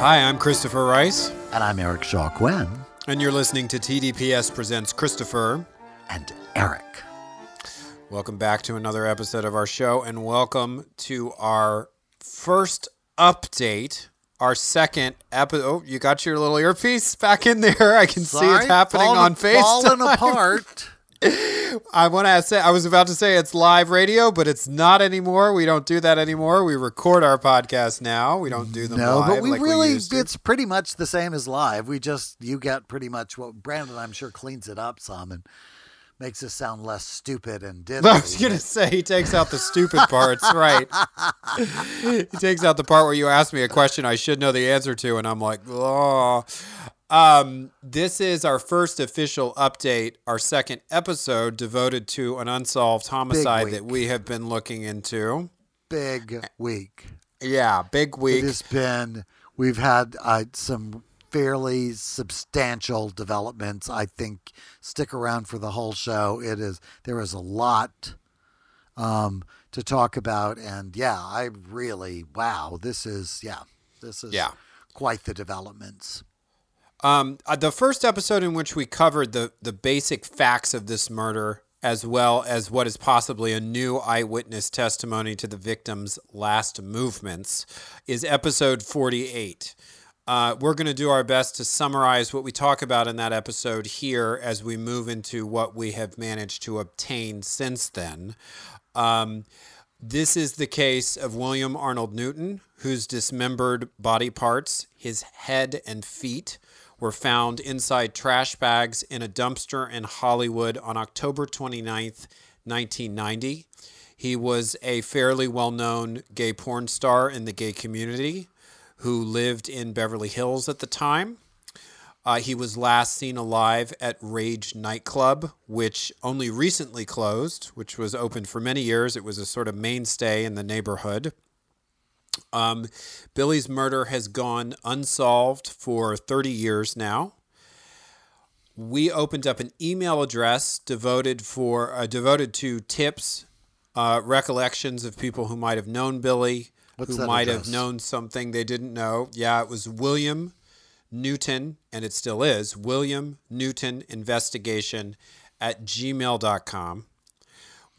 Hi, I'm Christopher Rice. And I'm Eric Shaw Quinn. And you're listening to TDPS Presents Christopher. And Eric. Welcome back to another episode of our show, and welcome to our first update. Our second episode. Oh, you got your little earpiece back in there. I can Sorry, see it happening falling, on FaceTime. Falling apart. I want to say I was about to say it's live radio, but it's not anymore. We don't do that anymore. We record our podcast now. We don't do them no, but we like really we it's pretty much the same as live. We just you get pretty much what Brandon I'm sure cleans it up some and makes us sound less stupid and diddly. I was gonna say he takes out the stupid parts, right? he takes out the part where you ask me a question I should know the answer to, and I'm like, oh. Um, this is our first official update, our second episode devoted to an unsolved homicide that we have been looking into. Big week. Yeah, big week. It has been. We've had uh, some fairly substantial developments. I think stick around for the whole show. It is there is a lot um, to talk about, and yeah, I really wow. This is yeah, this is yeah. quite the developments. Um, uh, the first episode in which we covered the the basic facts of this murder, as well as what is possibly a new eyewitness testimony to the victim's last movements, is episode forty eight. Uh, we're going to do our best to summarize what we talk about in that episode here as we move into what we have managed to obtain since then. Um, this is the case of William Arnold Newton, whose dismembered body parts, his head and feet, were found inside trash bags in a dumpster in Hollywood on October 29th, 1990. He was a fairly well known gay porn star in the gay community who lived in Beverly Hills at the time. Uh, he was last seen alive at Rage nightclub, which only recently closed, which was open for many years. It was a sort of mainstay in the neighborhood. Um, Billy's murder has gone unsolved for 30 years now. We opened up an email address devoted for uh, devoted to tips, uh, recollections of people who might have known Billy, What's who might address? have known something they didn't know. Yeah, it was William Newton, and it still is William Newton Investigation at gmail.com.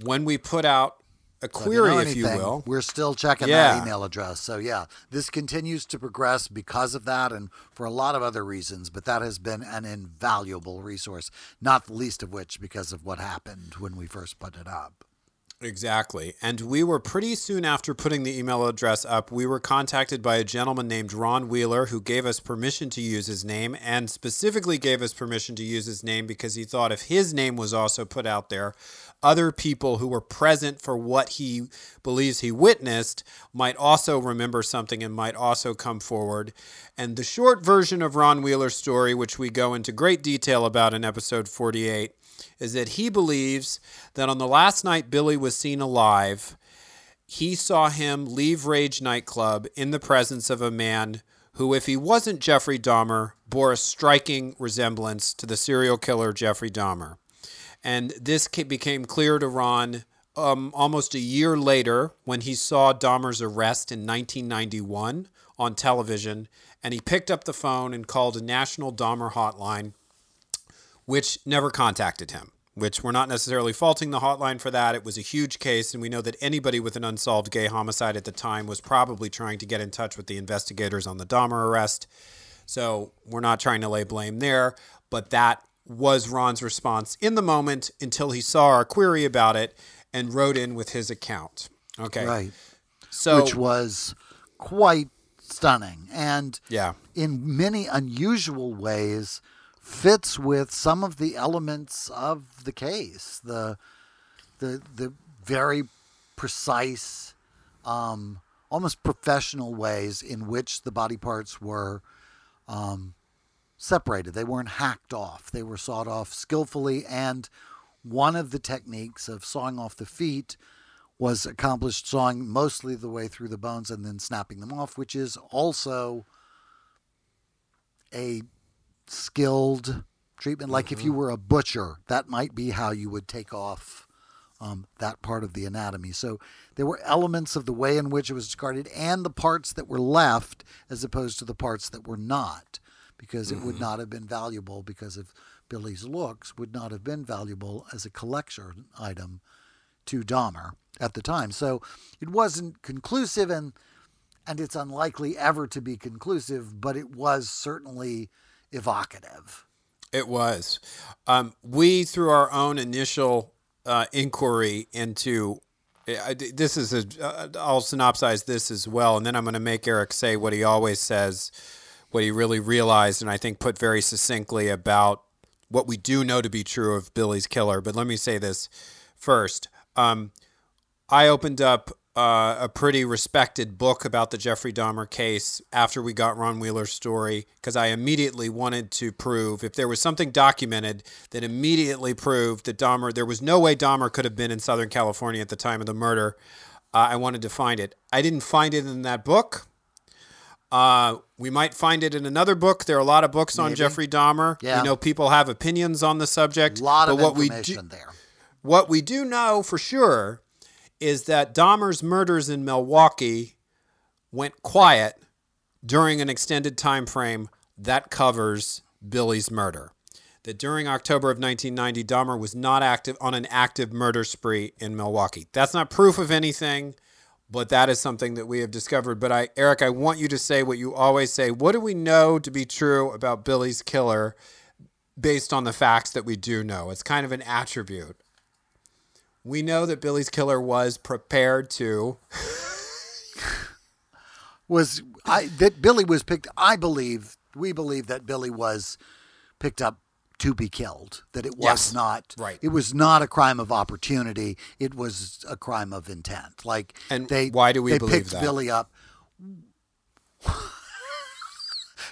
When we put out a So query, you know if you anything, will. We're still checking Yeah. that email address. So yeah, this continues to progress because of that and for a lot of other reasons, but that has been an invaluable resource, not the least of which because of what happened when we first put it up. Exactly. And we were pretty soon after putting the email address up, we were contacted by a gentleman named Ron Wheeler who gave us permission to use his name and specifically gave us permission to use his name because he thought if his name was also put out there, other people who were present for what he believes he witnessed might also remember something and might also come forward. And the short version of Ron Wheeler's story, which we go into great detail about in episode 48, is that he believes that on the last night Billy was seen alive, he saw him leave Rage nightclub in the presence of a man who, if he wasn't Jeffrey Dahmer, bore a striking resemblance to the serial killer Jeffrey Dahmer. And this became clear to Ron um, almost a year later when he saw Dahmer's arrest in 1991 on television. And he picked up the phone and called a national Dahmer hotline which never contacted him. Which we're not necessarily faulting the hotline for that. It was a huge case, and we know that anybody with an unsolved gay homicide at the time was probably trying to get in touch with the investigators on the Dahmer arrest. So we're not trying to lay blame there, but that was Ron's response in the moment until he saw our query about it and wrote in with his account. Okay. Right. So- which was quite stunning and Yeah. in many unusual ways fits with some of the elements of the case the the the very precise um, almost professional ways in which the body parts were um, separated they weren't hacked off they were sawed off skillfully and one of the techniques of sawing off the feet was accomplished sawing mostly the way through the bones and then snapping them off, which is also a skilled treatment. Like if you were a butcher, that might be how you would take off um, that part of the anatomy. So there were elements of the way in which it was discarded and the parts that were left as opposed to the parts that were not, because it would not have been valuable because of Billy's looks, would not have been valuable as a collection item to Dahmer at the time. So it wasn't conclusive and and it's unlikely ever to be conclusive, but it was certainly evocative. It was. Um, we, through our own initial uh, inquiry into I- I- this is a, uh, I'll synopsize this as well, and then I'm going to make Eric say what he always says, what he really realized, and I think put very succinctly about what we do know to be true of Billy's killer. But let me say this first. Um, I opened up uh, a pretty respected book about the Jeffrey Dahmer case after we got Ron Wheeler's story because I immediately wanted to prove if there was something documented that immediately proved that Dahmer, there was no way Dahmer could have been in Southern California at the time of the murder. Uh, I wanted to find it. I didn't find it in that book. Uh, we might find it in another book. There are a lot of books on Jeffrey Dahmer. Yeah. We know people have opinions on the subject. A lot but of what we do, information there. what we do know for sure is that Dahmer's murders in Milwaukee went quiet during an extended time frame that covers Billy's murder. That during October of 1990, Dahmer was not active on an active murder spree in Milwaukee. That's not proof of anything, but that is something that we have discovered. But I, Eric, I want you to say what you always say. What do we know to be true about Billy's killer based on the facts that we do know? It's kind of an attribute. We know that Billy's killer was prepared to. Was I that Billy was picked I believe we believe that Billy was picked up to be killed. That it was Yes. not Right. It was not a crime of opportunity. It was a crime of intent. Like And they why do we they believe picked that? Billy up.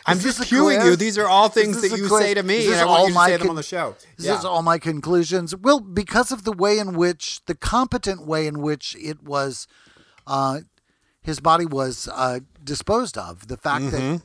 I'm just this cueing you. These are all things that you quiz? say to me, and I all want you to my say them on the show. Is Yeah. this all my conclusions? Well, because of the way in which the competent way in which it was, uh, his body was uh, disposed of. The fact Mm-hmm. that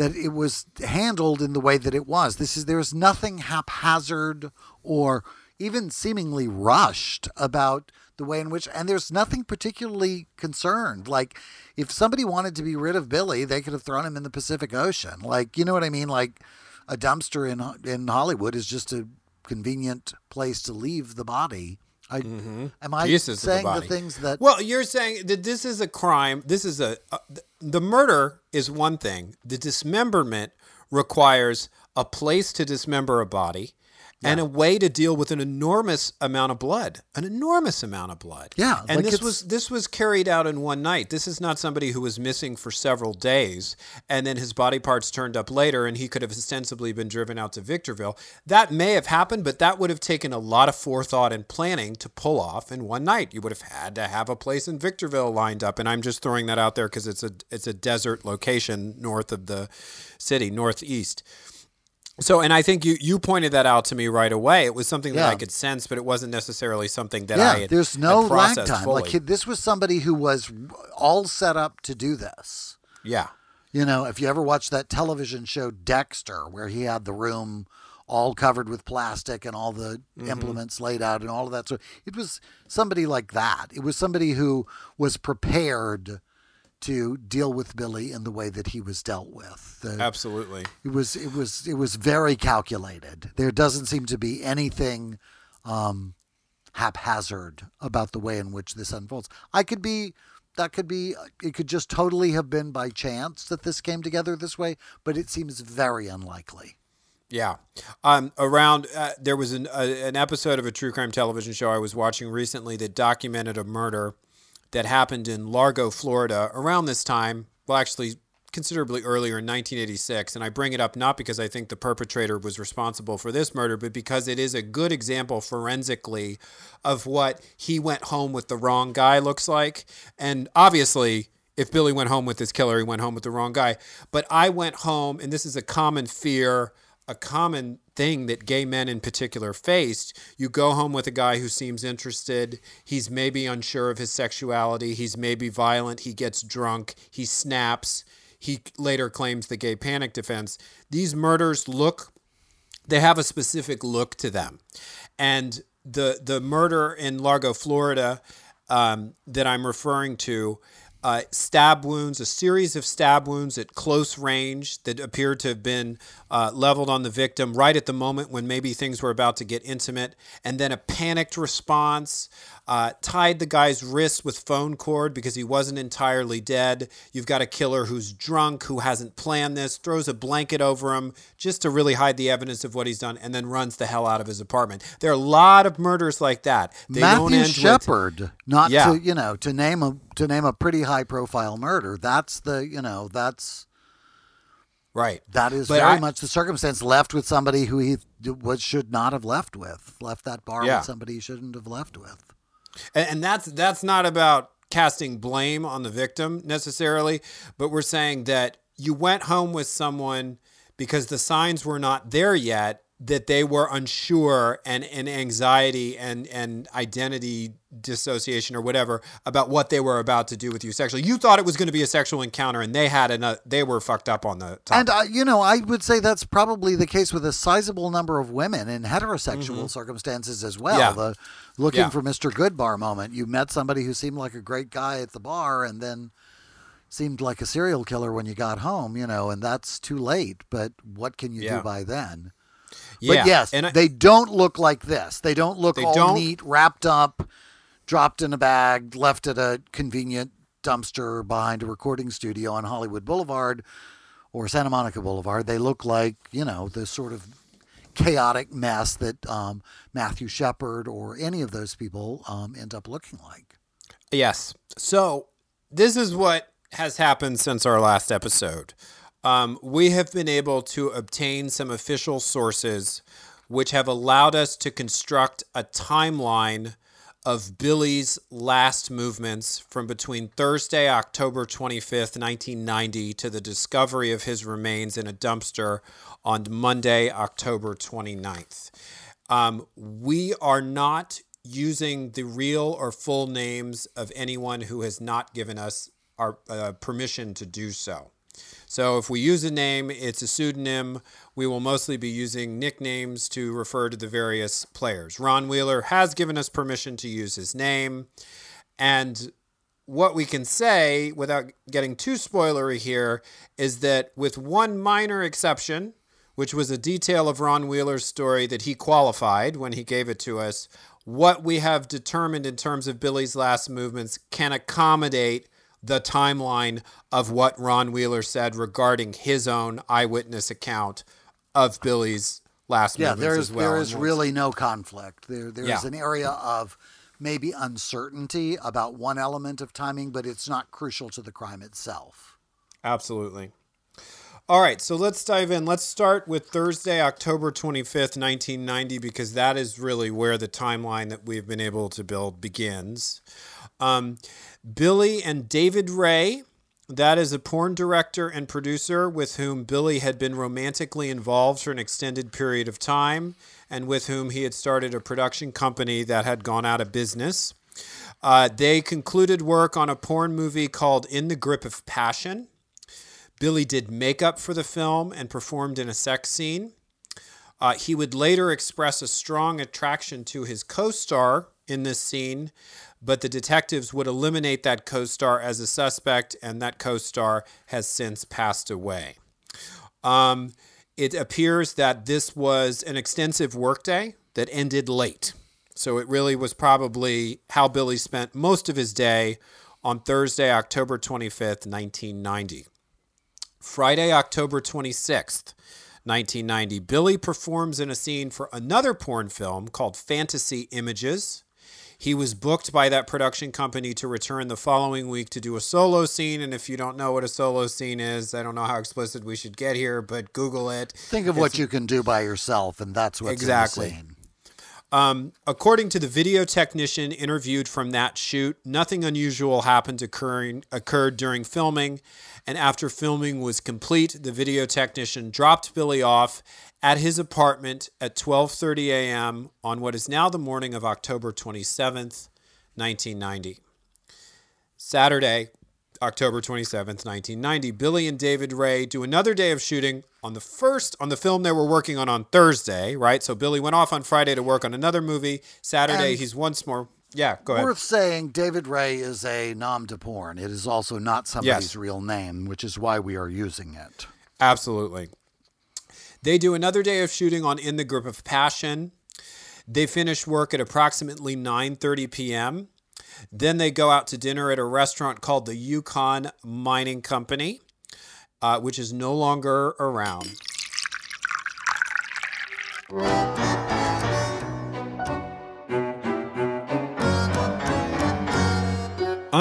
that it was handled in the way that it was. This is there's nothing haphazard or even seemingly rushed about the way in which and there's nothing particularly concerned. Like if somebody wanted to be rid of Billy they could have thrown him in the Pacific Ocean. Like you know what I mean? Like a dumpster in in Hollywood is just a convenient place to leave the body I am I Mm-hmm. Pieces of the saying the, body. things that Well, you're saying that this is a crime. This is a, uh, the murder is one thing. The dismemberment requires a place to dismember a body and a way to deal with an enormous amount of blood, an enormous amount of blood. Yeah, and like this was this was carried out in one night. This is not somebody who was missing for several days and then his body parts turned up later and he could have ostensibly been driven out to Victorville. That may have happened, but that would have taken a lot of forethought and planning to pull off in one night. You would have had to have a place in Victorville lined up, and I'm just throwing that out there because it's a it's a desert location north of the city, northeast. So, and I think you you pointed that out to me right away. It was something that Yeah. I could sense, but it wasn't necessarily something that yeah, I had. there's had no lag time. fully. Like this was somebody who was all set up to do this. yeah. You know, if you ever watched that television show Dexter, where he had the room all covered with plastic and all the mm-hmm. implements laid out and all of that, so it was somebody like that. It was somebody who was prepared to deal with Billy in the way that he was dealt with. The- Absolutely. it was it was it was very calculated. There doesn't seem to be anything um, haphazard about the way in which this unfolds. I could be that could be it could just totally have been by chance that this came together this way, but it seems very unlikely. Yeah. Um, around uh, there was an uh, an episode of a true crime television show I was watching recently that documented a murder that happened in Largo, Florida around this time. Well, actually, considerably earlier in 1986. And I bring it up not because I think the perpetrator was responsible for this murder, but because it is a good example forensically of what he went home with the wrong guy looks like. And obviously, if Billy went home with his killer, he went home with the wrong guy. But I went home, and this is a common fear, a common thing that gay men in particular faced. You go home with a guy who seems interested. He's maybe unsure of his sexuality. He's maybe violent. He gets drunk. He snaps he later claims the gay panic defense. These murders look, they have a specific look to them. And the, the murder in Largo, Florida, um, that I'm referring to, uh, stab wounds, a series of stab wounds at close range that appeared to have been uh, leveled on the victim right at the moment when maybe things were about to get intimate, and then a panicked response, uh, tied the guy's wrist with phone cord because he wasn't entirely dead. You've got a killer who's drunk, who hasn't planned this, throws a blanket over him just to really hide the evidence of what he's done, and then runs the hell out of his apartment. There are a lot of murders like that. They Matthew Shepard, with, not yeah. to you know to name a to name a pretty high profile murder. That's the you know that's. Right. That is but very I, much the circumstance. Left with somebody who he was should not have left with. Left that bar yeah. with somebody he shouldn't have left with. And, and that's that's not about casting blame on the victim necessarily, but we're saying that you went home with someone because the signs were not there yet that they were unsure and, and anxiety and, and identity dissociation or whatever about what they were about to do with you sexually. You thought it was going to be a sexual encounter and they had an, they were fucked up on the top. And, uh, you know, I would say that's probably the case with a sizable number of women in heterosexual mm-hmm. circumstances as well. Yeah. The looking yeah. for Mr. Goodbar moment. You met somebody who seemed like a great guy at the bar and then seemed like a serial killer when you got home, you know, and that's too late. But what can you yeah. do by then? Yeah. But yes, and I, they don't look like this. They don't look they all don't, neat, wrapped up, dropped in a bag, left at a convenient dumpster behind a recording studio on Hollywood Boulevard or Santa Monica Boulevard. They look like, you know, the sort of chaotic mess that um, Matthew Shepard or any of those people um, end up looking like. Yes. So this is what has happened since our last episode um, we have been able to obtain some official sources which have allowed us to construct a timeline of Billy's last movements from between Thursday, October 25th, 1990, to the discovery of his remains in a dumpster on Monday, October 29th. Um, we are not using the real or full names of anyone who has not given us our uh, permission to do so. So if we use a name, it's a pseudonym. We will mostly be using nicknames to refer to the various players. Ron Wheeler has given us permission to use his name. And what we can say, without getting too spoilery here, is that with one minor exception, which was a detail of Ron Wheeler's story that he qualified when he gave it to us, what we have determined in terms of Billy's last movements can accommodate the timeline of what Ron Wheeler said regarding his own eyewitness account of Billy's last yeah, movements there is, as well. There is really no conflict. There, there yeah. is an area of maybe uncertainty about one element of timing, but it's not crucial to the crime itself. Absolutely. All right, so let's dive in. Let's start with Thursday, October 25th, 1990, because that is really where the timeline that we've been able to build begins. Um, Billy and David Ray, that is a porn director and producer with whom Billy had been romantically involved for an extended period of time and with whom he had started a production company that had gone out of business. Uh, they concluded work on a porn movie called In the Grip of Passion. Billy did makeup for the film and performed in a sex scene. Uh, he would later express a strong attraction to his co star in this scene, but the detectives would eliminate that co star as a suspect, and that co star has since passed away. Um, it appears that this was an extensive workday that ended late. So it really was probably how Billy spent most of his day on Thursday, October 25th, 1990. Friday, October 26th, 1990, Billy performs in a scene for another porn film called Fantasy Images. He was booked by that production company to return the following week to do a solo scene. And if you don't know what a solo scene is, I don't know how explicit we should get here, but Google it. Think of what you can do by yourself, and that's what's Exactly. in the scene. Um, according to the video technician interviewed from that shoot, nothing unusual happened occurring occurred during filming, and after filming was complete, the video technician dropped Billy off at his apartment at 12:30 a.m. on what is now the morning of October 27th, 1990. Saturday, October 27th, 1990, Billy and David Ray do another day of shooting on the first on the film they were working on on Thursday, right? So Billy went off on Friday to work on another movie. Saturday, And- he's once more. Yeah, go ahead. Worth saying, David Ray is a nom de porn. It is also not somebody's Yes. real name, which is why we are using it. Absolutely. They do another day of shooting on In the Grip of Passion. They finish work at approximately 9:30 p.m. Then they go out to dinner at a restaurant called the Yukon Mining Company, uh, which is no longer around.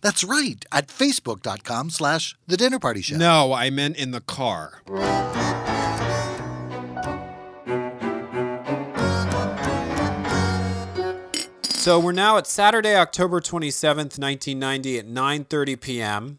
That's right, at facebook.com slash the dinner party show. No, I meant in the car. So we're now at Saturday, October 27th, 1990 at 9:30 p.m.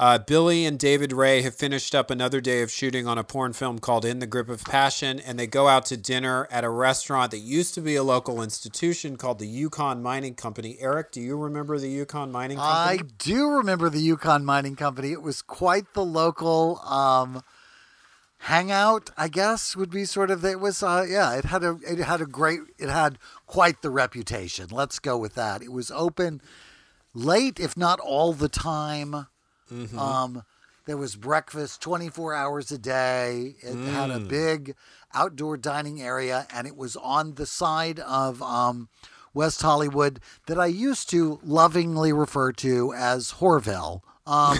Uh, Billy and David Ray have finished up another day of shooting on a porn film called In the Grip of Passion, and they go out to dinner at a restaurant that used to be a local institution called the Yukon Mining Company. Eric, do you remember the Yukon Mining Company? I do remember the Yukon Mining Company. It was quite the local um, hangout, I guess, would be sort of. It was, uh, yeah. It had a, it had a great, it had quite the reputation. Let's go with that. It was open late, if not all the time. Um, there was breakfast 24 hours a day. It had a big outdoor dining area, and it was on the side of um, West Hollywood that I used to lovingly refer to as Horville. Um,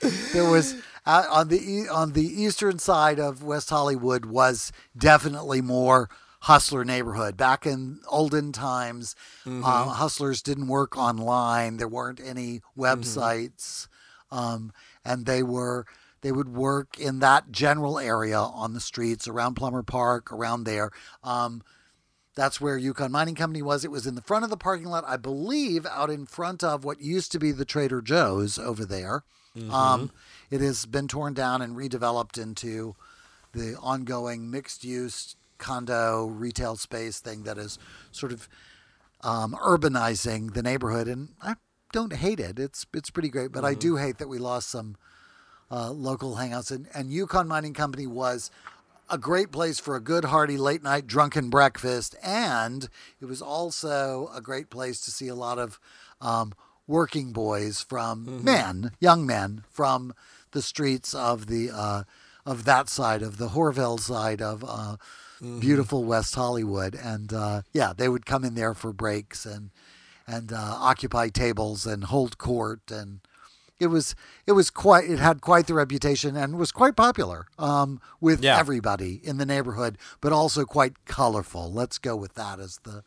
there was uh, on the on the eastern side of West Hollywood was definitely more hustler neighborhood. Back in olden times, uh, hustlers didn't work online. There weren't any websites, um, and they were they would work in that general area on the streets around Plummer Park, around there. Um, that's where Yukon Mining Company was. It was in the front of the parking lot, I believe, out in front of what used to be the Trader Joe's over there. Um, it has been torn down and redeveloped into the ongoing mixed use condo retail space thing that is sort of um, urbanizing the neighborhood. And I don't hate it. It's it's pretty great, but I do hate that we lost some uh, local hangouts. And, and Yukon Mining Company was a great place for a good, hearty late night drunken breakfast. And it was also a great place to see a lot of um, working boys from men, young men from the streets of the uh, of that side of the Horville side of uh, beautiful West Hollywood. And uh, yeah, they would come in there for breaks and and uh, occupy tables and hold court and it was it was quite it had quite the reputation and was quite popular um, with Yeah. everybody in the neighborhood, but also quite colorful. Let's go with that as the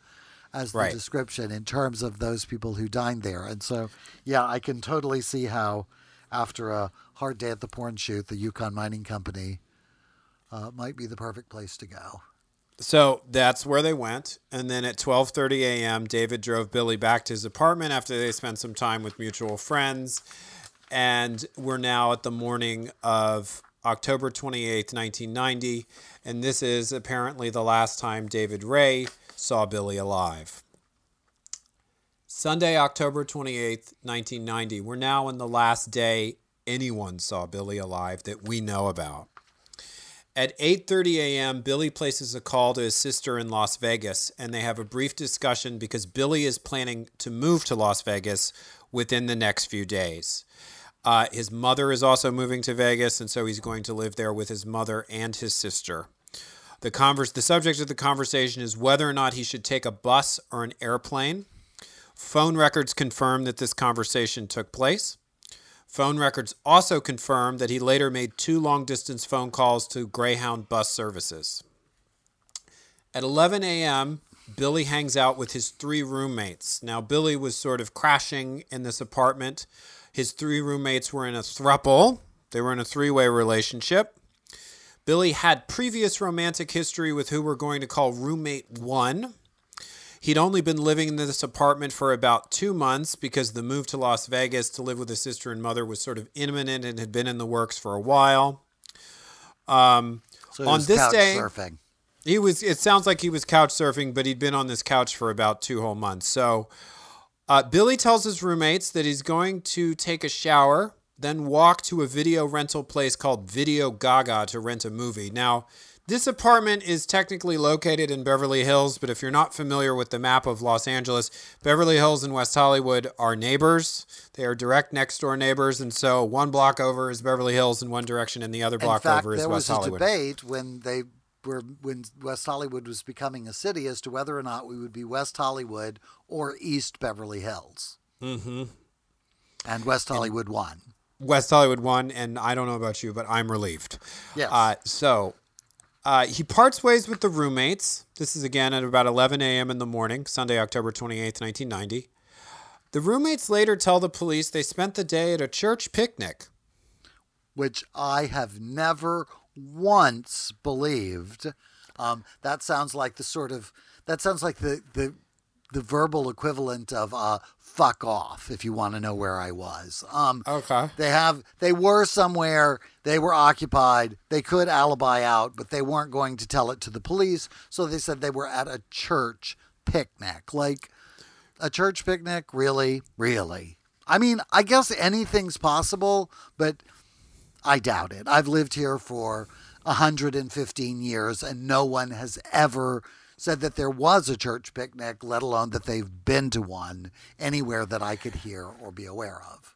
as the Right. description in terms of those people who dined there. And so, yeah, I can totally see how after a hard day at the porn shoot, the Yukon Mining Company uh, might be the perfect place to go. So that's where they went, and then at 12:30 a.m., David drove Billy back to his apartment after they spent some time with mutual friends, and we're now at the morning of October 28th, 1990, and this is apparently the last time David Ray saw Billy alive. Sunday, October 28th, 1990. We're now in the last day anyone saw Billy alive that we know about. At 8:30 a.m., Billy places a call to his sister in Las Vegas and they have a brief discussion because Billy is planning to move to Las Vegas within the next few days. Uh, his mother is also moving to Vegas, and so he's going to live there with his mother and his sister. The converse, the subject of the conversation is whether or not he should take a bus or an airplane. Phone records confirm that this conversation took place. Phone records also confirm that he later made two long distance phone calls to Greyhound bus services. At 11 a.m., Billy hangs out with his three roommates. Now, Billy was sort of crashing in this apartment. His three roommates were in a thruple, they were in a three way relationship. Billy had previous romantic history with who we're going to call roommate one. He'd only been living in this apartment for about two months because the move to Las Vegas to live with his sister and mother was sort of imminent and had been in the works for a while. Um, So on this couch day, surfing. he was. It sounds like he was couch surfing, but he'd been on this couch for about two whole months. So, uh, Billy tells his roommates that he's going to take a shower, then walk to a video rental place called Video Gaga to rent a movie. Now, this apartment is technically located in Beverly Hills, but if you're not familiar with the map of Los Angeles, Beverly Hills and West Hollywood are neighbors. They are direct next door neighbors, and so one block over is Beverly Hills in one direction, and the other block fact, over is West Hollywood. there was a debate when they were when West Hollywood was becoming a city as to whether or not we would be West Hollywood or East Beverly Hills. Mm-hmm. And West Hollywood won. West Hollywood won, and I don't know about you, but I'm relieved. Yes. Uh, so uh, he parts ways with the roommates. This is again at about 11 a.m. in the morning, Sunday, October 28th, 1990. The roommates later tell the police they spent the day at a church picnic. which I have never once believed. Um, that sounds like the sort of that sounds like the the the verbal equivalent of uh, "fuck off." If you want to know where I was, um, Okay. they have they were somewhere. They were occupied. They could alibi out, but they weren't going to tell it to the police. So they said they were at a church picnic. Like a church picnic, really, really. I mean, I guess anything's possible, but I doubt it. I've lived here for 115 years and no one has ever said that there was a church picnic, let alone that they've been to one anywhere that I could hear or be aware of.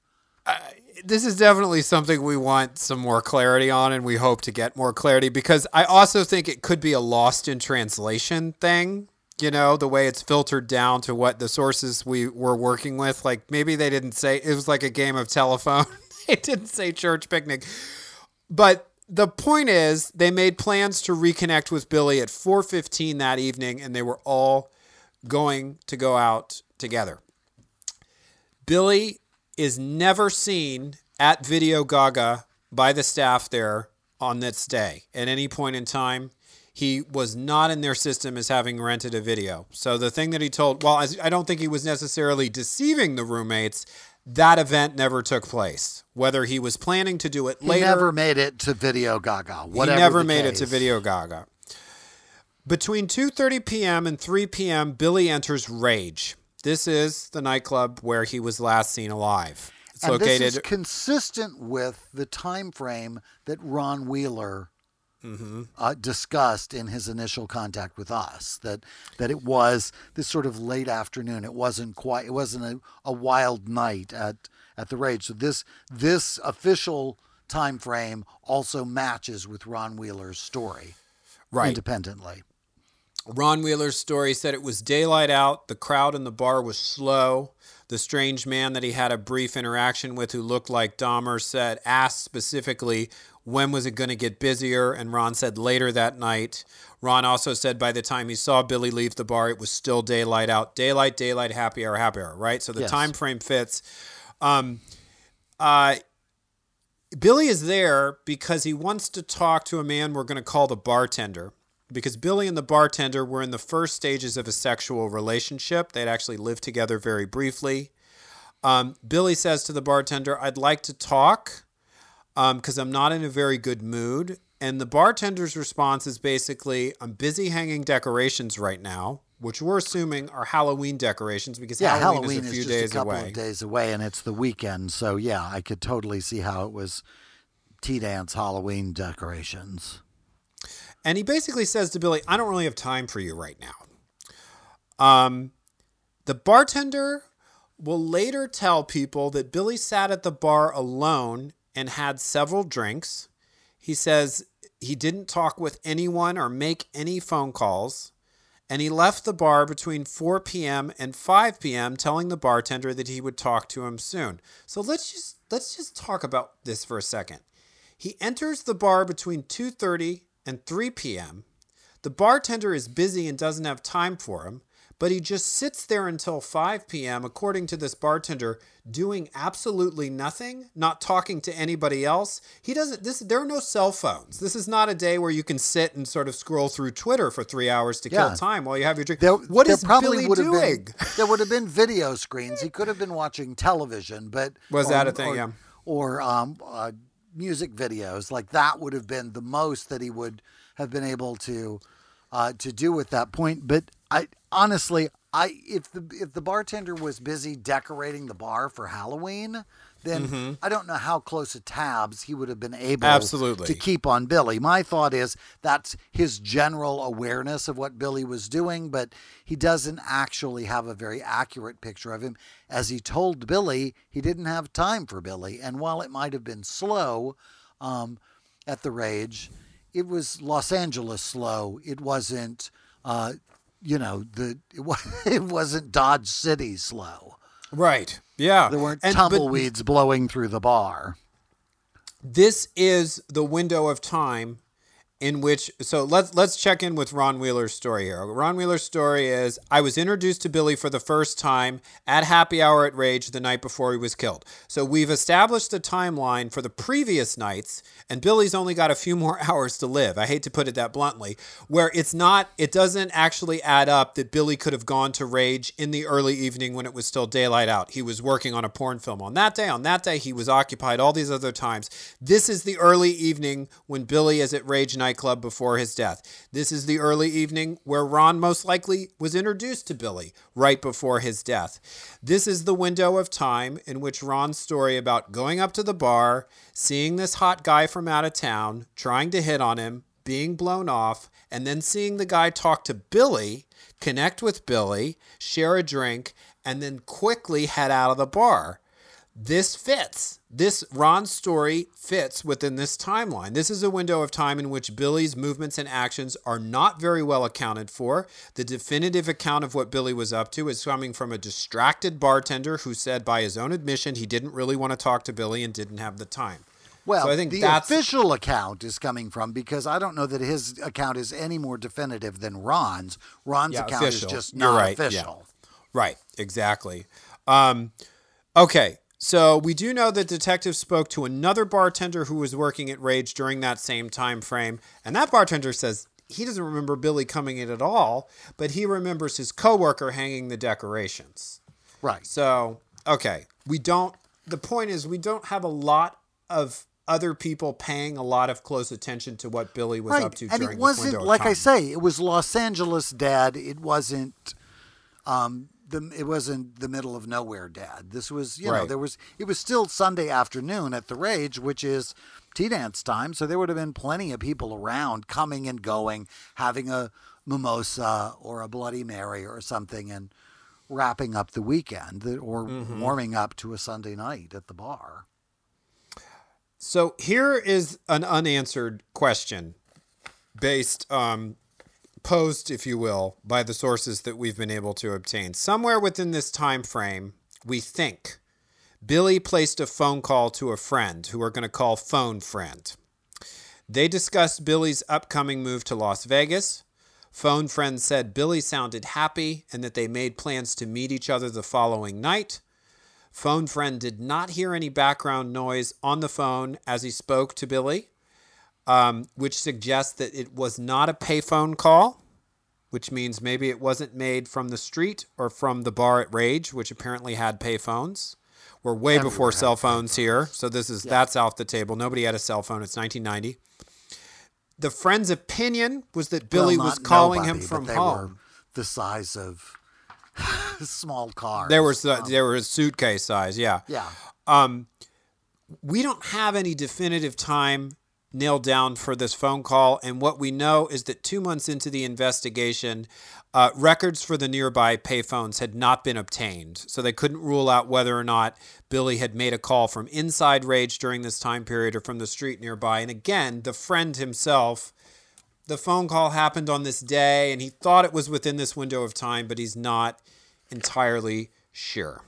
this is definitely something we want some more clarity on, and we hope to get more clarity because I also think it could be a lost in translation thing. You know, the way it's filtered down to what the sources we were working with. Like maybe they didn't say it was like a game of telephone. it didn't say church picnic. But the point is they made plans to reconnect with Billy at 4:15 that evening and they were all going to go out together. Billy is never seen at Video Gaga by the staff there on this day at any point in time. He was not in their system as having rented a video. So the thing that he told, well, I I don't think he was necessarily deceiving the roommates. That event never took place. Whether he was planning to do it later, He never made it to Video Gaga. Whatever he never made it to. Video Gaga. Between 2:30 p.m. and 3 p.m., Billy enters Rage. This is the nightclub where he was last seen alive. It's and located this is consistent with the time frame that Ron Wheeler Mm-hmm. uh, discussed in his initial contact with us. That that it was this sort of late afternoon. It wasn't quite. It wasn't a, a wild night at at the rage. So this this official time frame also matches with Ron Wheeler's story right. independently. Ron Wheeler's story said it was daylight out. The crowd in the bar was slow. The strange man that he had a brief interaction with, who looked like Dahmer, said asked specifically when was it going to get busier, and Ron said later that night. Ron also said by the time he saw Billy leave the bar, it was still daylight out. Daylight, daylight, happy hour, happy hour. Right. So the Yes. time frame fits. Um, uh, Billy is there because he wants to talk to a man we're going to call the bartender. Because Billy and the bartender were in the first stages of a sexual relationship. They'd actually lived together very briefly. Um, Billy says to the bartender, I'd like to talk because I'm not in a very good mood. And the bartender's response is basically, I'm busy hanging decorations right now, which we're assuming are Halloween decorations because Yeah, Halloween, Halloween is is, a few just days a couple away. of days away, and it's the weekend. So yeah, I could totally see how it was tea dance Halloween decorations. and he basically says to Billy, "I don't really have time for you right now." Um, the bartender will later tell people that Billy sat at the bar alone and had several drinks. He says he didn't talk with anyone or make any phone calls. And he left the bar between 4 p.m. and 5 p.m. telling the bartender that he would talk to him soon. So let's just let's just talk about this for a second. He enters the bar between 2:30 and 3 p.m. The bartender is busy and doesn't have time for him but he just sits there until 5 p.m., according to this bartender, doing absolutely nothing, not talking to anybody else. He doesn't, this, there are no cell phones. This is not a day where you can sit and sort of scroll through Twitter for three hours to Yeah. kill time while you have your drink. There, what there is probably Billy doing? Been, there would have been video screens. He could have been watching television, but Was that a thing? Or, Yeah. Or um, uh, music videos like that would have been the most that he would have been able to uh, to do with that point. But I honestly, I if the if the bartender was busy decorating the bar for Halloween. Then I don't know how close of tabs he would have been able Absolutely. to keep on Billy. My thought is that's his general awareness of what Billy was doing, but he doesn't actually have a very accurate picture of him. As he told Billy, he didn't have time for Billy. And while it might have been slow um, at the Rage, it was Los Angeles slow. It wasn't, uh, you know, the it, wa- it wasn't Dodge City slow. Right. Yeah. There weren't And- but tumbleweeds blowing through the bar. this is the window of time in which so let's let's check in with Ron Wheeler's story here. Ron Wheeler's story is I was introduced to Billy for the first time at happy hour at Rage the night before he was killed. So we've established a timeline for the previous nights and Billy's only got a few more hours to live. I hate to put it that bluntly, where it's not it doesn't actually add up that Billy could have gone to Rage in the early evening when it was still daylight out. He was working on a porn film on that day. On that day he was occupied all these other times. This is the early evening when Billy is at Rage nightclub before his death. This is the early evening where Ron most likely was introduced to Billy right before his death. This is the window of time in which Ron's story about going up to the bar, seeing this hot guy from out of town, trying to hit on him, being blown off, and then seeing the guy talk to Billy, connect with Billy, share a drink, and then quickly head out of the bar this fits. This Ron's story fits within this timeline. This is a window of time in which Billy's movements and actions are not very well accounted for. The definitive account of what Billy was up to is coming from a distracted bartender who said, by his own admission, he didn't really want to talk to Billy and didn't have the time. Well, So I think the that's- official account is coming from because I don't know that his account is any more definitive than Ron's. Ron's Yeah, account official. is just not right, yeah. official. Right, exactly. Um, okay, so we do know that detectives spoke to another bartender who was working at Rage during that same time frame, and that bartender says he doesn't remember Billy coming in at all, but he remembers his coworker hanging the decorations. Right. So, okay, we don't. The point is, we don't have a lot of other people paying a lot of close attention to what Billy was Right. up to And during it wasn't, this window of like I say, it was Los Angeles dad. It wasn't. Um, the, it wasn't the middle of nowhere dad. This was, you know, there was. It was still Sunday afternoon at the Rage, which is tea dance time. So there would have been plenty of people around, coming and going, having a mimosa or a Bloody Mary or something, and wrapping up the weekend or Mm-hmm. warming up to a Sunday night at the bar. So here is an unanswered question based um posed if you will by the sources that we've been able to obtain. Somewhere within this time frame, we think Billy placed a phone call to a friend who we're going to call phone friend. They discussed Billy's upcoming move to Las Vegas. Phone friend said Billy sounded happy and that they made plans to meet each other the following night. Phone friend did not hear any background noise on the phone as he spoke to Billy, um, which suggests that it was not a payphone call, which means maybe it wasn't made from the street or from the bar at Rage, which apparently had payphones. We're way before cell phones here, so this is that's off the table. Nobody had a cell phone. It's 1990. The friend's opinion was that Billy Well, was calling nobody, him from they home. Were the size of small cars. There was uh, there was suitcase size, yeah. Yeah. Um, we don't have any definitive time nailed down for this phone call. And what we know is that two months into the investigation, uh, records for the nearby payphones had not been obtained. So they couldn't rule out whether or not Billy had made a call from inside Rage during this time period or from the street nearby. And again, the friend himself, the phone call happened on this day and he thought it was within this window of time, but he's not entirely sure.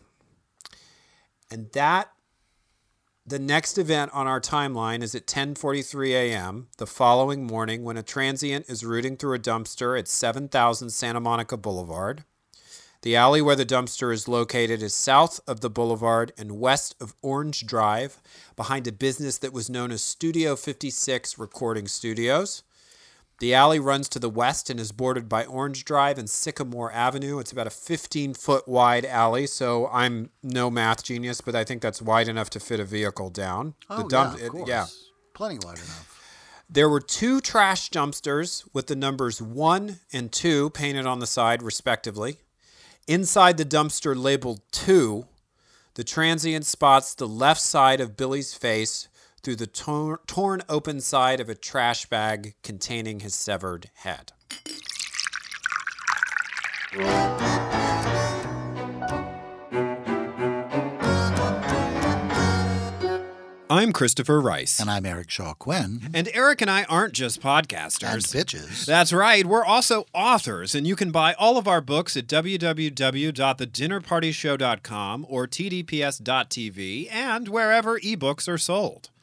And that the next event on our timeline is at 10:43 a.m. the following morning when a transient is rooting through a dumpster at 7000 Santa Monica Boulevard. The alley where the dumpster is located is south of the boulevard and west of Orange Drive, behind a business that was known as Studio 56 Recording Studios. The alley runs to the west and is bordered by Orange Drive and Sycamore Avenue. It's about a 15 foot wide alley, so I'm no math genius, but I think that's wide enough to fit a vehicle down. Oh, the dump, yeah, of it- course. yeah. Plenty wide enough. There were two trash dumpsters with the numbers 1 and 2 painted on the side, respectively. Inside the dumpster labeled 2, the transient spots the left side of Billy's face through the tor- torn open side of a trash bag containing his severed head. I'm Christopher Rice. And I'm Eric Shaw Quinn. And Eric and I aren't just podcasters. And bitches. That's right. We're also authors, and you can buy all of our books at www.thedinnerpartyshow.com or tdps.tv and wherever ebooks are sold.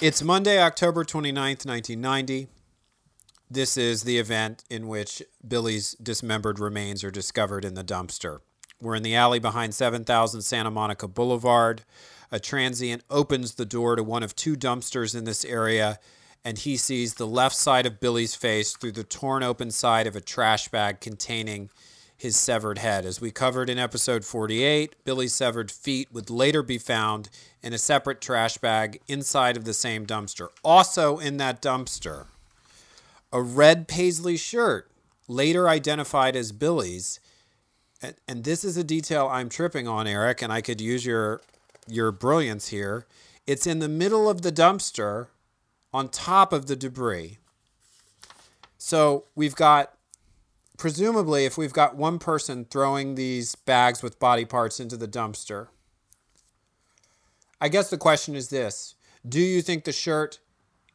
It's Monday, October 29th, 1990. This is the event in which Billy's dismembered remains are discovered in the dumpster. We're in the alley behind 7000 Santa Monica Boulevard. A transient opens the door to one of two dumpsters in this area, and he sees the left side of Billy's face through the torn open side of a trash bag containing his severed head. As we covered in episode 48, Billy's severed feet would later be found in a separate trash bag inside of the same dumpster. Also in that dumpster, a red paisley shirt, later identified as Billy's. And, and this is a detail I'm tripping on, Eric, and I could use your your brilliance here. It's in the middle of the dumpster on top of the debris. So we've got presumably if we've got one person throwing these bags with body parts into the dumpster i guess the question is this do you think the shirt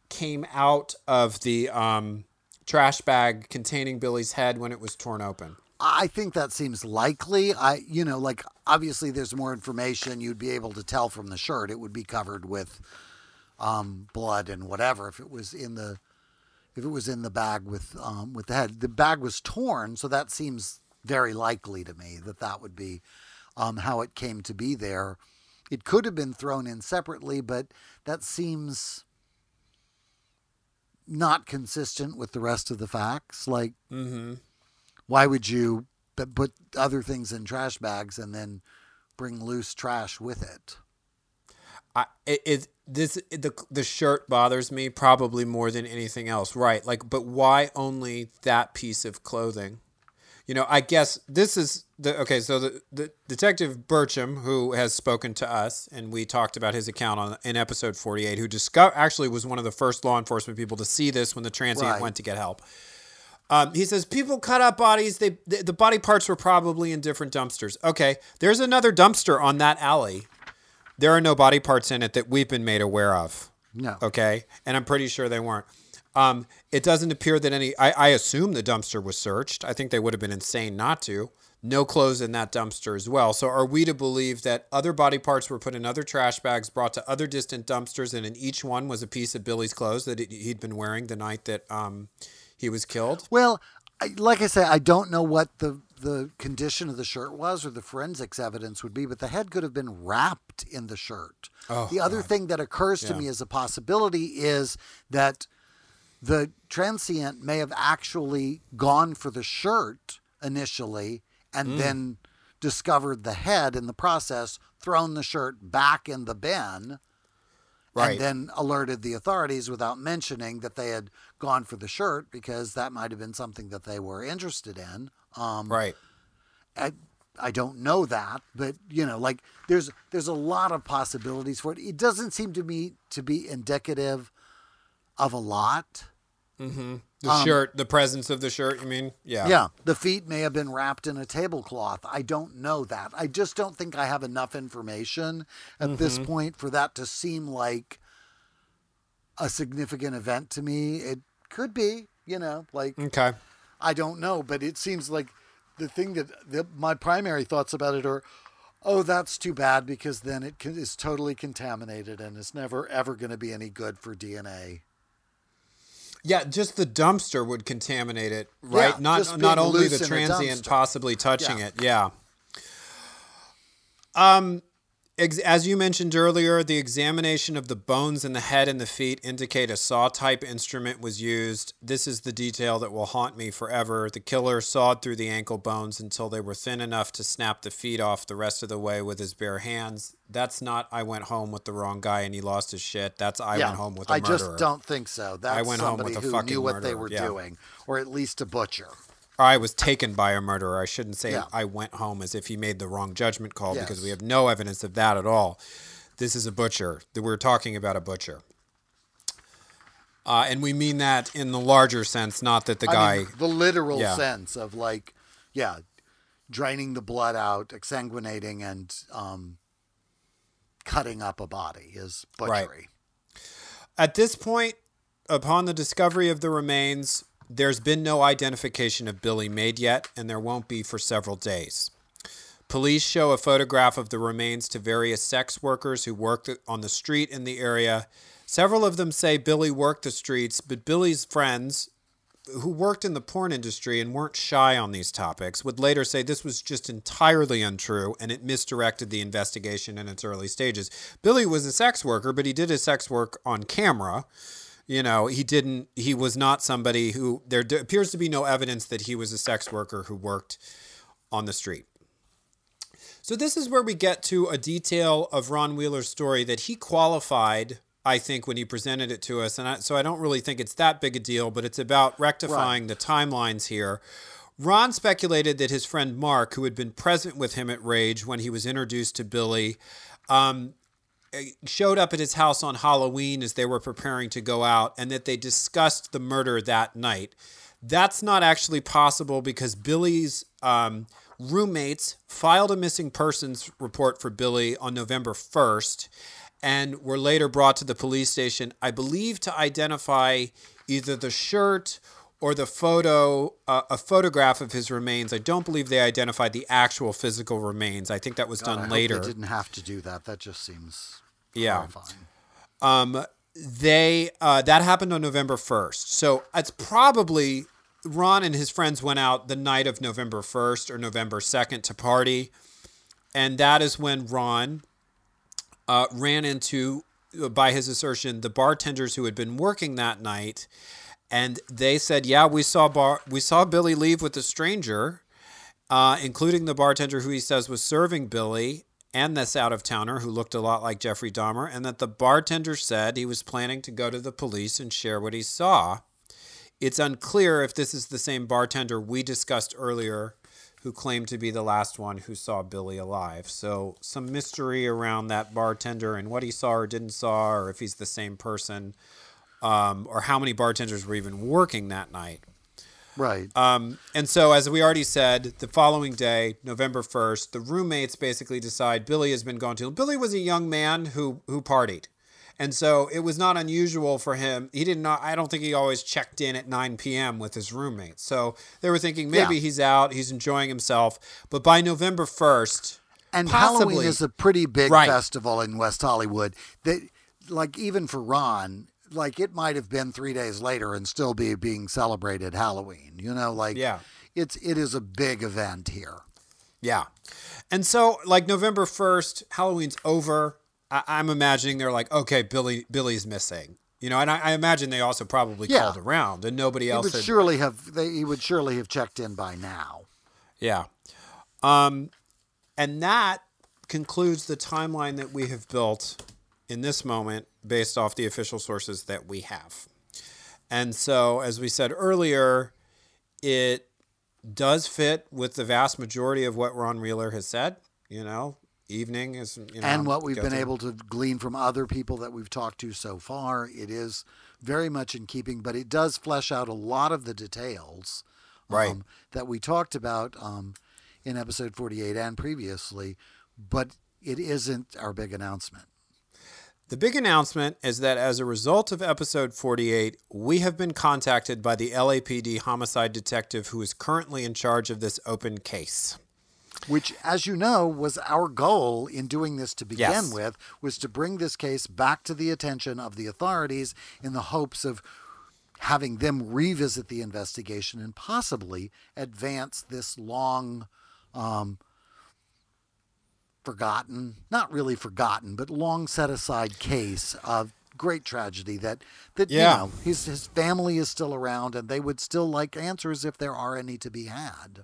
came out of the um, trash bag containing billy's head when it was torn open I think that seems likely. I, you know, like obviously there's more information you'd be able to tell from the shirt. It would be covered with um, blood and whatever if it was in the if it was in the bag with um, with the head. The bag was torn, so that seems very likely to me that that would be um, how it came to be there. It could have been thrown in separately, but that seems not consistent with the rest of the facts. Like, mm-hmm. why would you put other things in trash bags and then bring loose trash with it? I it, it this it, the the shirt bothers me probably more than anything else. Right? Like, but why only that piece of clothing? You know, I guess this is the okay. So the, the detective Burcham, who has spoken to us, and we talked about his account on in episode forty eight, who discover actually was one of the first law enforcement people to see this when the transient Right. went to get help. Um, he says people cut up bodies. They the, the body parts were probably in different dumpsters. Okay, there's another dumpster on that alley. There are no body parts in it that we've been made aware of. No. Okay, and I'm pretty sure they weren't. Um, it doesn't appear that any. I, I assume the dumpster was searched. I think they would have been insane not to. No clothes in that dumpster as well. So are we to believe that other body parts were put in other trash bags, brought to other distant dumpsters, and in each one was a piece of Billy's clothes that he- he'd been wearing the night that um, he was killed? Well, I, like I say, I don't know what the the condition of the shirt was or the forensics evidence would be, but the head could have been wrapped in the shirt. Oh, the other God. thing that occurs to Yeah. me as a possibility is that the transient may have actually gone for the shirt initially and Mm. then discovered the head in the process, thrown the shirt back in the bin, Right. and then alerted the authorities without mentioning that they had gone for the shirt because that might have been something that they were interested in. Um, Right. I, I don't know that, but you know, like there's there's a lot of possibilities for it. It doesn't seem to me to be indicative of a lot. The shirt, the presence of the shirt, you mean? Yeah. Um, Yeah, the feet may have been wrapped in a tablecloth. I don't know that. I just don't think I have enough information at this Mm-hmm. point for that to seem like a significant event to me. It could be, you know, like Okay. I don't know, but it seems like the thing that the, my primary thoughts about it are, oh, that's too bad because then it can, is totally contaminated and it's never ever going to be any good for DNA. Yeah, just the dumpster would contaminate it, right? Yeah, not not only the transient dumpster. possibly touching Yeah. it. Yeah. Um as you mentioned earlier, the examination of the bones in the head and the feet indicate a saw type instrument was used. This is the detail that will haunt me forever. The killer sawed through the ankle bones until they were thin enough to snap the feet off the rest of the way with his bare hands. That's not I went home with the wrong guy and he lost his shit. That's I yeah, went home with a I murderer. I just don't think so. That's went home somebody with a who fucking knew what they were yeah. doing, or at least a butcher. I was taken by a murderer. I shouldn't say Yeah. I went home as if he made the wrong judgment call because we have no evidence of that at all. This is a butcher. We're talking about a butcher. Uh, and we mean that in the larger sense, not that the guy. I mean, the literal Yeah. sense of like, yeah, draining the blood out, exsanguinating, and um, cutting up a body is Right. butchery. At this point, upon the discovery of the remains, there's been no identification of Billy made yet, and there won't be for several days. Police show a photograph of the remains to various sex workers who worked on the street in the area. Several of them say Billy worked the streets, but Billy's friends, who worked in the porn industry and weren't shy on these topics, would later say this was just entirely untrue and it misdirected the investigation in its early stages. Billy was a sex worker, but he did his sex work on camera. You know, he didn't, he was not somebody who, there appears to be no evidence that he was a sex worker who worked on the street. So this is where we get to a detail of Ron Wheeler's story that he qualified, I think, when he presented it to us. And I, so I don't really think it's that big a deal, but it's about rectifying the timelines here. Ron speculated that his friend Mark, who had been present with him at Rage when he was introduced to Billy, um, showed up at his house on Halloween as they were preparing to go out and that they discussed the murder that night. That's not actually possible because Billy's um, roommates filed a missing persons report for Billy on November 1st and were later brought to the police station, I believe, to identify either the shirt or the photo, uh, a photograph of his remains. I don't believe they identified the actual physical remains. I think that was God, I done hope later. they didn't have to do that. That just seems Yeah. Um, they uh, that happened on November first, so it's probably Ron and his friends went out the night of November first or November second to party, and that is when Ron uh, ran into, uh, by his assertion, the bartenders who had been working that night, and they said, "Yeah, we saw bar we saw Billy leave with a stranger." uh, including the bartender who he says was serving Billy and this out of towner who looked a lot like Jeffrey Dahmer, and that the bartender said he was planning to go to the police and share what he saw. It's unclear if this is the same bartender we discussed earlier who claimed to be the last one who saw Billy alive. So, some mystery around that bartender and what he saw or didn't saw, or if he's the same person, um, or how many bartenders were even working that night. Right. Um, and so, as we already said, the following day, November first, the roommates basically decide Billy has been gone too. Billy was a young man who who partied, and so it was not unusual for him. He did not. I don't think he always checked in at 9 p.m. with his roommates. So they were thinking maybe Yeah. he's out, he's enjoying himself. But by November first, and possibly- Halloween is a pretty big Right. festival in West Hollywood. That, like, even for Ron, like it might have been three days later and still be being celebrated Halloween. You know, like Yeah. it's it is a big event here. Yeah. And so like November 1st, Halloween's over. I- I'm imagining they're like, okay, Billy Billy's missing. You know, and I, I imagine they also probably Yeah. called around, and nobody He else would had. surely have. They, he would surely have checked in by now. Yeah. Um, and that concludes the timeline that we have built in this moment based off the official sources that we have. And so, as we said earlier, it does fit with the vast majority of what Ron Wheeler has said. You know, evening is, you know, and what we've been through- able to glean from other people that we've talked to so far, it is very much in keeping, but it does flesh out a lot of the details Right. um, that we talked about um, in episode 48 and previously, but it isn't our big announcement. The big announcement is that as a result of episode 48, we have been contacted by the LAPD homicide detective who is currently in charge of this open case. Which, as you know, was our goal in doing this to begin Yes. with, was to bring this case back to the attention of the authorities in the hopes of having them revisit the investigation and possibly advance this long um, forgotten, not really forgotten, but long set aside case of great tragedy that that Yeah. you know his his family is still around and they would still like answers if there are any to be had.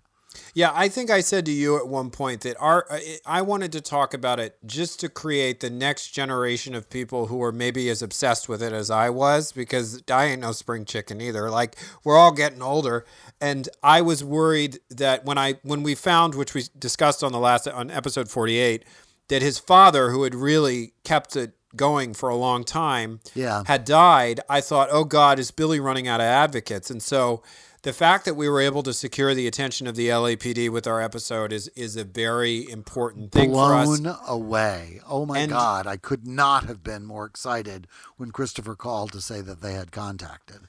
Yeah, I think I said to you at one point that our uh, I wanted to talk about it just to create the next generation of people who are maybe as obsessed with it as I was because I ain't no spring chicken either. Like we're all getting older and I was worried that when I when we found which we discussed on the last on episode 48 that his father who had really kept it going for a long time Yeah. had died, I thought, "Oh god, is Billy running out of advocates?" And so the fact that we were able to secure the attention of the LAPD with our episode is is a very important thing for us. blown away. Oh my And- God. I could not have been more excited when Christopher called to say that they had contacted.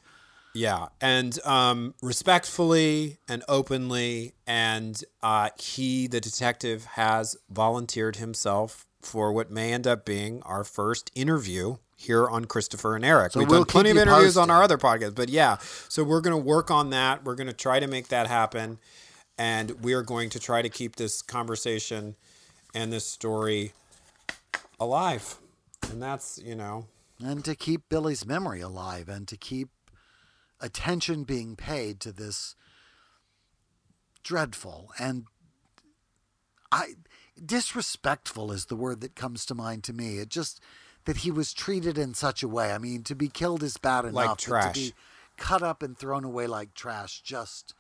Yeah, and um, respectfully and openly, and uh, he, the detective, has volunteered himself for what may end up being our first interview here on Christopher and Eric. So We've we'll done plenty of interviews on our other podcast, but yeah, so we're going to work on that. We're going to try to make that happen, and we are going to try to keep this conversation and this story alive. And that's, you know, And to keep Billy's memory alive and to keep attention being paid to this dreadful and I disrespectful is the word that comes to mind to me. It just that he was treated in such a way. I mean, to be killed is bad enough, Like trash. to be cut up and thrown away like trash just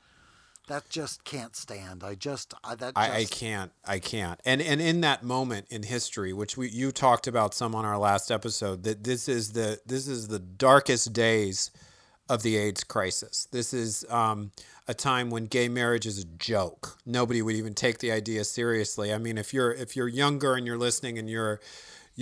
that just can't stand. I just I, that just, I, I can't. I can't. And and in that moment in history, which we you talked about some on our last episode, that this is the this is the darkest days of the AIDS crisis. This is um, a time when gay marriage is a joke. Nobody would even take the idea seriously. I mean, if you're if you're younger and you're listening and you're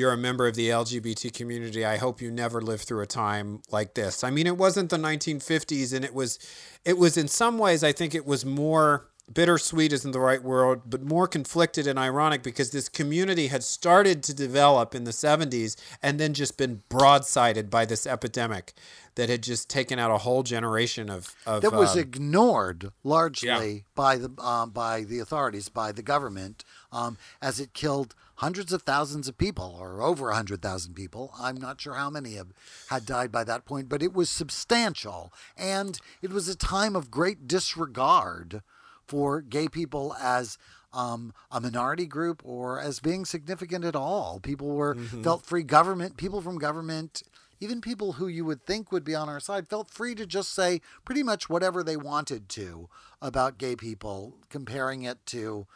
you're a member of the LGBT community, I hope you never live through a time like this. I mean, it wasn't the 1950s, and it was, it was in some ways, I think it was more bittersweet isn't the right word, but more conflicted and ironic because this community had started to develop in the 70s and then just been broadsided by this epidemic that had just taken out a whole generation of, of that was um, ignored largely Yeah. by the um, by the authorities, by the government, um, as it killed hundreds of thousands of people, or over a hundred thousand people. I'm not sure how many have, had died by that point, but it was substantial, and it was a time of great disregard for gay people as um, a minority group or as being significant at all. People were felt free. Government people from government, even people who you would think would be on our side, felt free to just say pretty much whatever they wanted to about gay people, comparing it to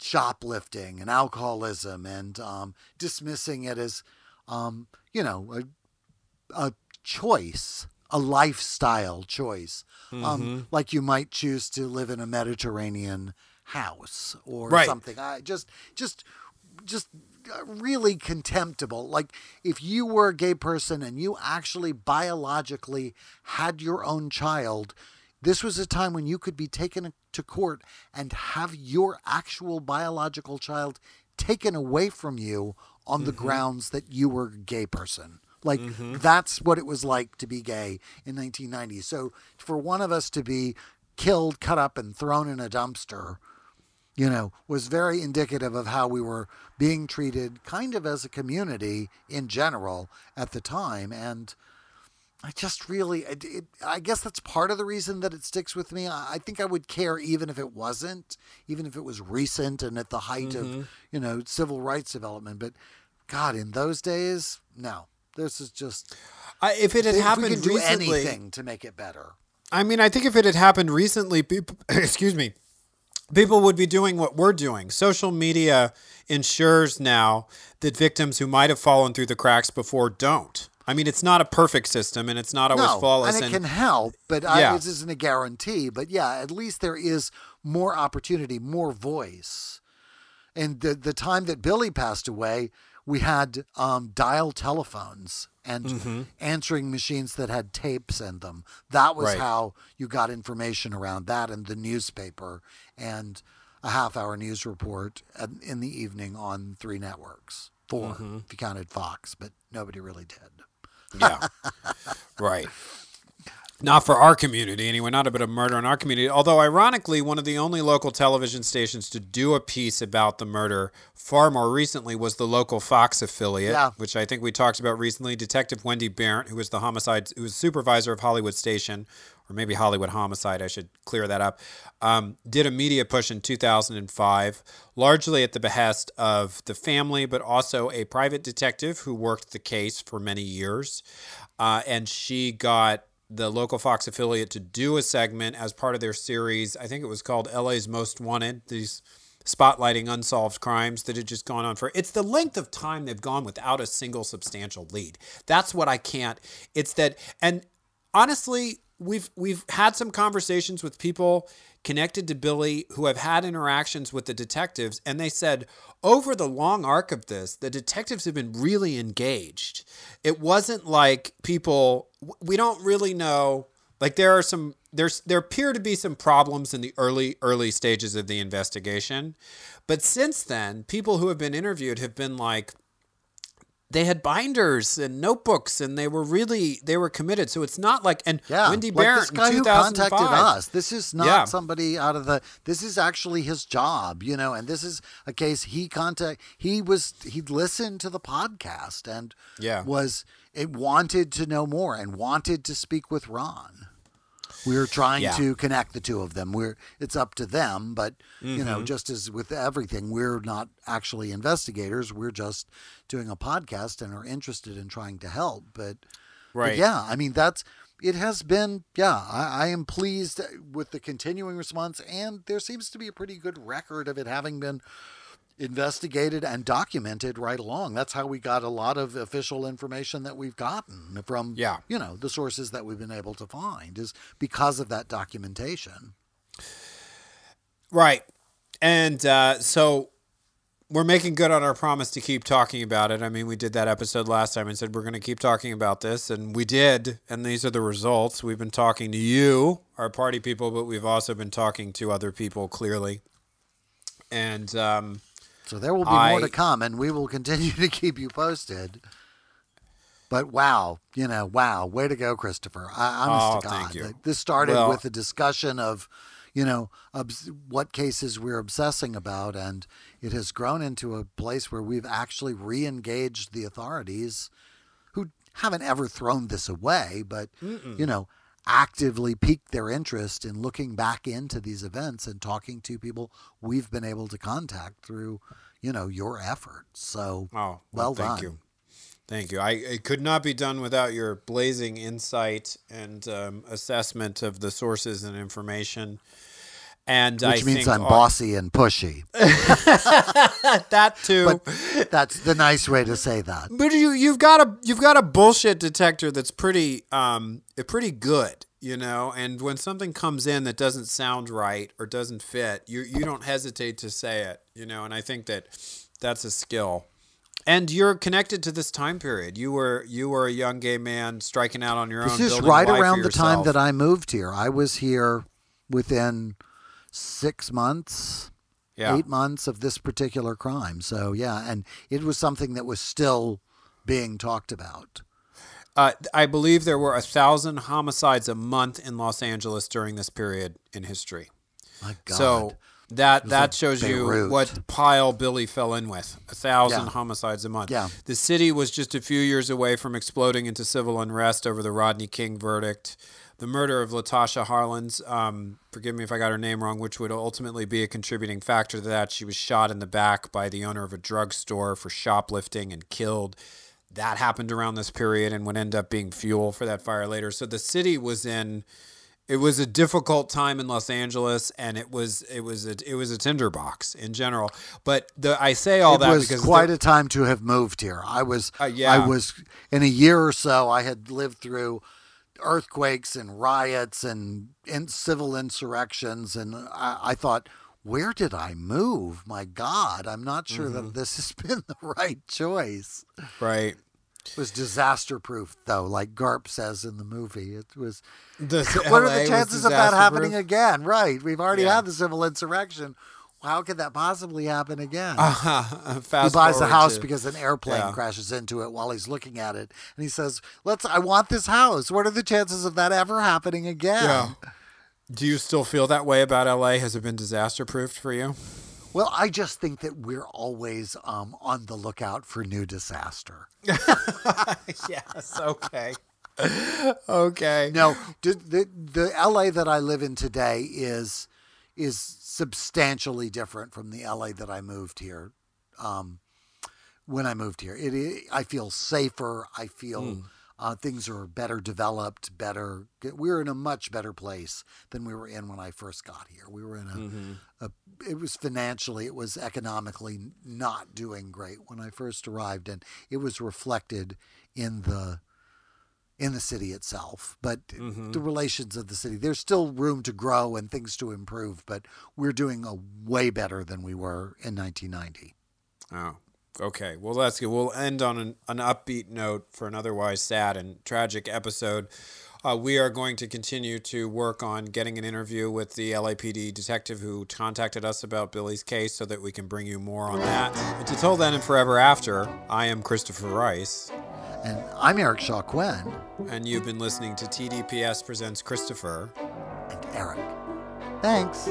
shoplifting and alcoholism and um, dismissing it as, um, you know, a, a choice, a lifestyle choice, Mm-hmm. um, like you might choose to live in a Mediterranean house or Right. something. I just, just, just uh, really contemptible. Like if you were a gay person and you actually biologically had your own child. This was a time when you could be taken to court and have your actual biological child taken away from you on the mm-hmm. grounds that you were a gay person. Like mm-hmm. that's what it was like to be gay in 1990. So for one of us to be killed, cut up, and thrown in a dumpster, you know, was very indicative of how we were being treated kind of as a community in general at the time. And I just really, it, it, I guess that's part of the reason that it sticks with me. I, I, think I would care even if it wasn't, even if it was recent and at the height mm-hmm. of, you know, civil rights development. But God, in those days, no. This is just. if it had if happened we could do recently, anything to make it better. I mean, I think if it had happened recently, people, excuse me, people would be doing what we're doing. Social media ensures now that victims who might have fallen through the cracks before don't. I mean, it's not a perfect system and it's not always no, flawless. And it and, can help, but yeah. I, this isn't a guarantee. But yeah, at least there is more opportunity, more voice. And the the time that Billy passed away, we had um, dial telephones and mm-hmm. answering machines that had tapes in them. That was right. how you got information around that and the newspaper and a half hour news report in the evening on three networks. 4 mm-hmm. if you counted Fox, but nobody really did. Yeah. right. Not for our community, anyway, not a bit of murder in our community. Although, ironically, one of the only local television stations to do a piece about the murder far more recently was the local Fox affiliate, yeah. which I think we talked about recently. Detective Wendy Barrett, who was the homicide, who was supervisor of Hollywood Station, or maybe Hollywood Homicide, I should clear that up, um, did a media push in 2005, largely at the behest of the family, but also a private detective who worked the case for many years. Uh, and she got the local Fox affiliate to do a segment as part of their series. I think it was called LA's Most Wanted. These spotlighting unsolved crimes that had just gone on for it's the length of time they've gone without a single substantial lead. That's what I can't. It's that and honestly, we've we've had some conversations with people connected to Billy who have had interactions with the detectives and they said over the long arc of this the detectives have been really engaged. It wasn't like people we don't really know like there are some there's there appear to be some problems in the early early stages of the investigation. But since then, people who have been interviewed have been like they had binders and notebooks and they were really they were committed. So it's not like and yeah, wendy like barrett this guy who contacted us. This is not yeah. somebody out of the this is actually his job you know and this is a case he contact he was he listened to the podcast and yeah. was it wanted to know more and wanted to speak with ron we're trying yeah. to connect the two of them. We're it's up to them, but mm-hmm. you know, mm-hmm. just as with everything, we're not actually investigators. We're just doing a podcast and are interested in trying to help. But, right. But yeah, I mean that's it has been yeah I, I, am pleased with the continuing response and there seems to be a pretty good record of it having been investigated and documented right along. That's how we got a lot of official information that we've gotten from yeah. you know the sources that we've been able to find is because of that documentation. Right, and uh, so we're making good on our promise to keep talking about it. I mean, we did that episode last time and said we're going to keep talking about this, and we did. And these are the results. We've been talking to you, our party people, but we've also been talking to other people clearly. And um, so there will be I, more to come, and we will continue to keep you posted. But wow, you know, wow, way to go, Christopher! I, honest oh, to God, this started well, with a discussion of, you know, obs- what cases we're obsessing about, and it has grown into a place where we've actually re-engaged the authorities, who haven't ever thrown this away, but mm-mm. you know, actively piqued their interest in looking back into these events and talking to people we've been able to contact through, you know, your efforts. So, oh, well, well thank done. you. Thank you. I it could not be done without your blazing insight and um, assessment of the sources and information. And Which I means I'm bossy and pushy. that too. But that's the nice way to say that. But you you've got a you've got a bullshit detector that's pretty um pretty good, you know. And when something comes in that doesn't sound right or doesn't fit, you you don't hesitate to say it, you know. And I think that that's a skill. And you're connected to this time period. You were you were a young gay man striking out on your this own. This is right around the time that I moved here. I was here within six months, yeah. eight months of this particular crime. So yeah, and it was something that was still being talked about. Uh, I believe there were a thousand homicides a month in Los Angeles during this period in history. My God. So That that like shows you what pile Billy fell in with. A thousand Yeah. homicides a month. Yeah. The city was just a few years away from exploding into civil unrest over the Rodney King verdict. The murder of Latasha Harlins, um, forgive me if I got her name wrong, which would ultimately be a contributing factor to that. She was shot in the back by the owner of a drugstore for shoplifting and killed. That happened around this period and would end up being fuel for that fire later. So the city was in it was a difficult time in Los Angeles, and it was it was a it was a tinderbox in general. But the I say all that it that was because quite the- a time to have moved here. I was, Uh, yeah. I was in a year or so. I had lived through earthquakes and riots and in civil insurrections, and I, I thought, where did I move? My God, I'm not sure Mm-hmm. that this has been the right choice. right. It was disaster proof, though, like Garp says in the movie. It was. What are the chances of that happening again? Right, we've already Yeah. had the civil insurrection. How could that possibly happen again? Uh-huh. he buys a house to- because an airplane yeah. crashes into it while he's looking at it and he says let's i want this house what are the chances of that ever happening again Yeah. Do you still feel that way about LA? Has it been disaster proofed for you? well i just think that we're always um, on the lookout for new disaster yes. Okay. okay. no the, the la that i live in today is is substantially different from the la that i moved here um, when i moved here. It i, I feel safer. I feel uh, things are better developed better we're in a much better place than we were in when i first got here. We were in a, a it was financially it was economically not doing great when i first arrived and it was reflected in the in the city itself, but the relations of the city. There's still room to grow and things to improve, but we're doing a way better than we were in 1990. Oh, okay. Well, that's good. We'll end on an, an upbeat note for an otherwise sad and tragic episode. Uh, we are going to continue to work on getting an interview with the LAPD detective who contacted us about Billy's case so that we can bring you more on that. Until then and forever after, I am Christopher Rice, And I'm Eric Shaw Quinn and you've been listening to TDPS Presents Christopher. and Eric. Thanks.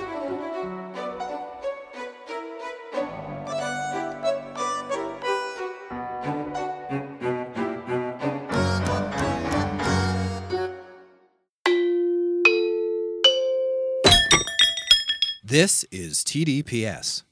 This is TDPS.